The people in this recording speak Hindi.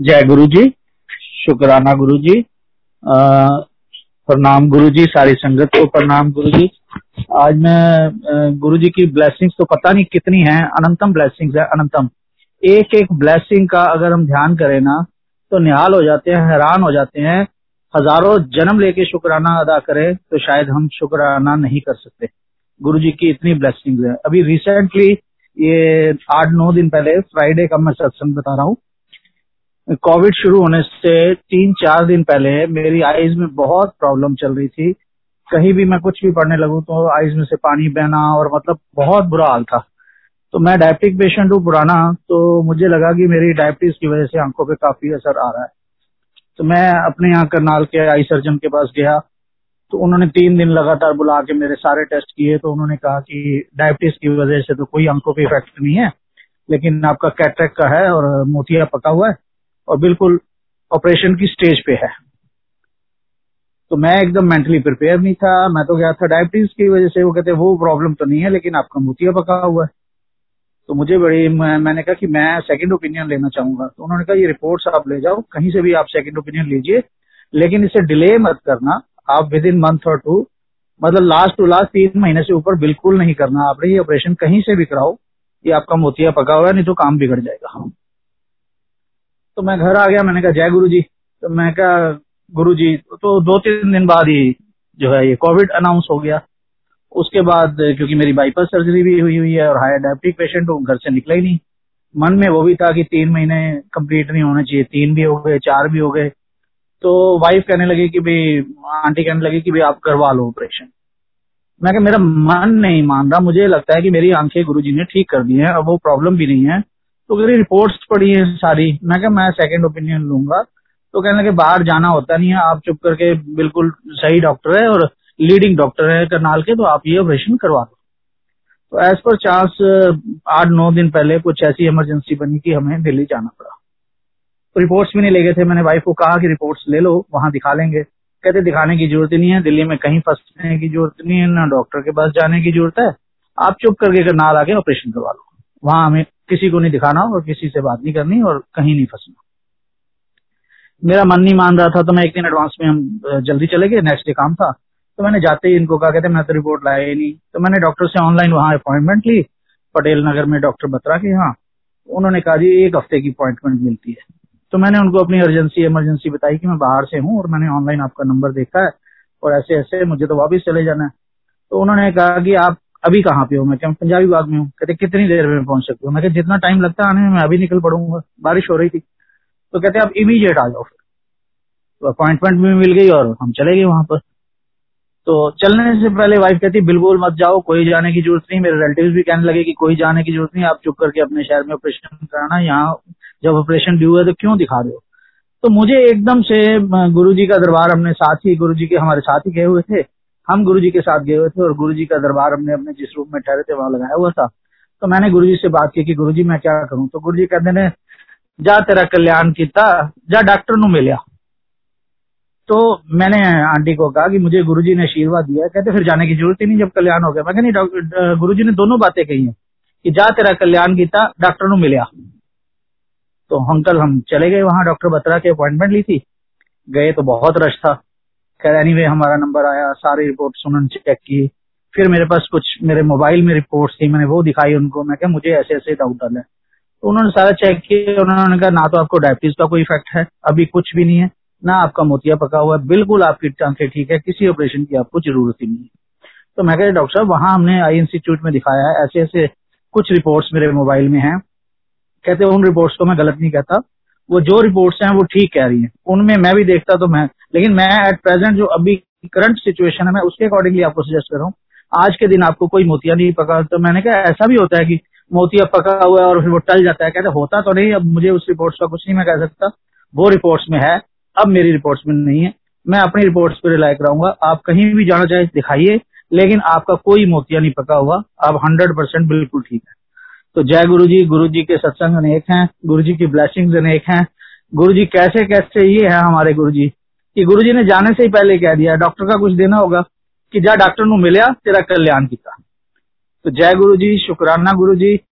जय गुरु जी शुक्राना गुरु जी प्रणाम गुरु जी सारी संगत को प्रणाम गुरु जी आज मैं गुरु जी की ब्लेसिंग्स तो पता नहीं कितनी हैं, अनंतम ब्लेसिंग्स है, अनंतम। एक एक ब्लेसिंग का अगर हम ध्यान करें ना तो निहाल हो जाते हैं, हैरान हो जाते हैं। हज़ारों जन्म लेके शुक्राना अदा करें तो शायद हम शुक्राना नहीं कर सकते। गुरु जी की इतनी ब्लेसिंग्स है। अभी रिसेंटली ये आठ नौ दिन पहले फ्राइडे का मैं सत्संग बता रहा हूँ। कोविड शुरू होने से तीन चार दिन पहले मेरी आईज में बहुत प्रॉब्लम चल रही थी। कहीं भी मैं कुछ भी पढ़ने लगू तो आईज में से पानी बहना और मतलब बहुत बुरा हाल था। तो मैं डायबिटिक पेशेंट हूँ पुराना तो मुझे लगा कि मेरी डायबिटीज़ की वजह से आँखों पे काफ़ी असर आ रहा है। तो मैं अपने यहाँ करनाल के आई सर्जन के पास गया। तो उन्होंने तीन दिन लगातार बुला के मेरे सारे टेस्ट किए। तो उन्होंने कहा कि डायबिटीज़ की वजह से तो कोई आँखों पे इफ़ेक्ट नहीं है, लेकिन आपका कैटरेक का है और मोतिया पका हुआ है। और बिल्कुल ऑपरेशन की स्टेज पे है। तो मैं एकदम मेंटली प्रिपेयर नहीं था मैं तो गया था डायबिटीज़ की वजह से वो कहते वो प्रॉब्लम तो नहीं है लेकिन आपका मोतिया पका हुआ है। तो मुझे बड़ी मैं, मैंने कहा कि मैं सेकंड ओपिनियन लेना चाहूँगा। तो उन्होंने कहा ये रिपोर्ट्स आप ले जाओ कहीं से भी आप सेकंड ओपिनियन लीजिए लेकिन इसे डिले मत करना। आप विद इन मंथ और टू मतलब लास्ट टू लास्ट तीन महीने से ऊपर बिल्कुल नहीं करना। आपने ये ऑपरेशन कहीं से भी कराओ ये आपका मोतिया पका हुआ है नहीं तो काम बिगड़ जाएगा। तो मैं घर आ गया, मैंने कहा, जय गुरु जी तो मैं कहा गुरु जी तो दो तीन दिन बाद ही जो है ये कोविड अनाउंस हो गया। उसके बाद क्योंकि मेरी बाईपास सर्जरी भी हुई हुई है और हायर डायबिटिक पेशेंट हूँ, घर से निकला ही नहीं। मन में वो भी था कि तीन महीने कंप्लीट नहीं होने चाहिए। तीन भी हो गए, चार भी हो गए। तो वाइफ कहने लगी कि भाई, आंटी कहने लगी कि भाई, आप करवा लो ऑपरेशन मैं कहा, मेरा मन नहीं मान रहा। मुझे लगता है कि मेरी आँखें गुरुजी ने ठीक कर दी हैं अब वो प्रॉब्लम भी नहीं है। तो मेरी रिपोर्ट्स पड़ी है सारी। मैं क्या मैं सेकंड ओपिनियन लूँगा। तो कहने लगे, बाहर जाना होता नहीं है। आप चुप करके बिल्कुल सही डॉक्टर है और लीडिंग डॉक्टर है करनाल के तो आप ये ऑपरेशन करवा दो। तो एज पर चांस आठ, नौ दिन पहले कुछ ऐसी इमरजेंसी बनी कि हमें दिल्ली जाना पड़ा। तो रिपोर्ट्स भी नहीं ले गए थे। मैंने वाइफ को कहा कि रिपोर्ट्स ले लो, वहाँ दिखा लेंगे। कहते, दिखाने की ज़रूरत नहीं है। दिल्ली में कहीं फंसने की ज़रूरत नहीं है, ना डॉक्टर के पास जाने की ज़रूरत है। आप चुप करके करनाल आके ऑपरेशन करवा लो। वहाँ हमें किसी को नहीं दिखाना और किसी से बात नहीं करनी और कहीं नहीं फंसना। मेरा मन नहीं मान रहा था तो मैं एक दिन एडवांस में हम जल्दी चले गए नेक्स्ट डे काम था। तो मैंने जाते ही इनको कहा, कहते मैं तो रिपोर्ट लाया ही नहीं। तो मैंने डॉक्टर से ऑनलाइन वहाँ अपॉइंटमेंट ली, पटेल नगर में डॉक्टर बत्रा के यहाँ। उन्होंने कहा, जी, एक हफ़्ते की अपॉइंटमेंट मिलती है। तो मैंने उनको अपनी अर्जेंसी इमरजेंसी बताई कि मैं बाहर से हूँ और मैंने ऑनलाइन आपका नंबर देखा है और ऐसे ऐसे मुझे तो वापस चले जाना है। तो उन्होंने कहा कि आप अभी कहाँ पे हो? मैं क्या पंजाबी बाग में हूँ। कहते, कितनी देर में पहुँच सकती हूँ? मैं जितना टाइम लगता आने में, मैं अभी निकल पड़ूँगा। बारिश हो रही थी। तो कहते आप इमीडिएट आ जाओ तो अपॉइंटमेंट भी मिल गई और हम चले गए वहाँ पर। तो चलने से पहले वाइफ कहती, बिल्कुल मत जाओ, कोई जाने की ज़रूरत नहीं। मेरे रिलेटिव भी कहने लगे कि कोई जाने की ज़रूरत नहीं। आप चुप करके अपने शहर में ऑपरेशन कराना। यहाँ जब ऑपरेशन ड्यू है तो क्यों दिखा रहे हो? तो मुझे एकदम से गुरु जी का दरबार हमने साथ ही गुरु के, हमारे साथ ही गए हुए थे। हम गुरु जी के साथ गए हुए थे और गुरु जी का दरबार हमने अपने जिस रूम में ठहरे थे वहाँ लगाया हुआ था। तो मैंने गुरु जी से बात की कि गुरु जी मैं क्या करूँ? तो गुरु जी कहते ने जा तेरा कल्याण किया जा डॉक्टर नु मिलिया। तो मैंने आंटी को कहा कि मुझे गुरुजी ने आशीर्वाद दिया। कहते, फिर जाने की ज़रूरत ही नहीं जब कल्याण हो गया। मैं नहीं, डॉक्टर गुरुजी ने दोनों बातें कही है कि जा तेरा कल्याण किया डॉक्टर नु मिलिया। तो अंकल हम चले गए वहाँ, डॉक्टर बत्रा की अपॉइंटमेंट ली थी। गए तो बहुत रश था। खैर एनी anyway, हमारा नंबर आया सारी रिपोर्ट उन्होंने चेक की। फिर मेरे पास कुछ मेरे मोबाइल में रिपोर्ट थी मैंने वो दिखाई उनको। मैं क्या मुझे ऐसे ऐसे डाउट डाला तो उन्होंने सारा चेक किया उन्होंने कहा ना तो आपको डायबिटीज़ का कोई इफ़ेक्ट है अभी कुछ भी नहीं है ना आपका मोतिया पका हुआ है बिल्कुल आपकी आँखें ठीक है किसी ऑपरेशन की आपको ज़रूरत ही नहीं है। तो मैं कह डॉक्टर साहब वहाँ हमने आई इंस्टीट्यूट में दिखाया है ऐसे ऐसे कुछ रिपोर्ट्स मेरे मोबाइल में हैं। कहते उन रिपोर्ट्स को मैं गलत नहीं कहता वो जो रिपोर्ट्स हैं वो ठीक कह रही हैं। उनमें मैं भी देखता तो मैं लेकिन मैं एट प्रेजेंट जो अभी करंट सिचुएशन है, मैं उसके अकॉर्डिंगली आपको सजेस्ट कर रहा हूँ। आज के दिन आपको कोई मोतिया नहीं पका। तो मैंने कहा, ऐसा भी होता है कि मोतिया पका हुआ है और फिर वो टल जाता है। कहते, होता तो नहीं, अब मुझे उस रिपोर्ट्स का कुछ नहीं मैं कह सकता। वो रिपोर्ट्स में है, अब मेरी रिपोर्ट्स में नहीं है। मैं अपनी रिपोर्ट्स पर रिलाई कराऊँगा। आप कहीं भी जाना चाहे, दिखाइए। लेकिन आपका कोई मोतिया नहीं पका हुआ। आप हंड्रेड परसेंट बिल्कुल ठीक है। तो जय गुरु जी गुरु जी के सत्संग अनेक हैं। गुरु जी की ब्लैसिंग अनेक हैं। गुरु जी कैसे कैसे ये है हमारे गुरु जी कि गुरु जी ने जाने से ही पहले कह दिया, डॉक्टर का कुछ देना होगा कि जा डॉक्टर नु मिलिया, तेरा कल्याण किया तो जय गुरु जी शुक्राना गुरु जी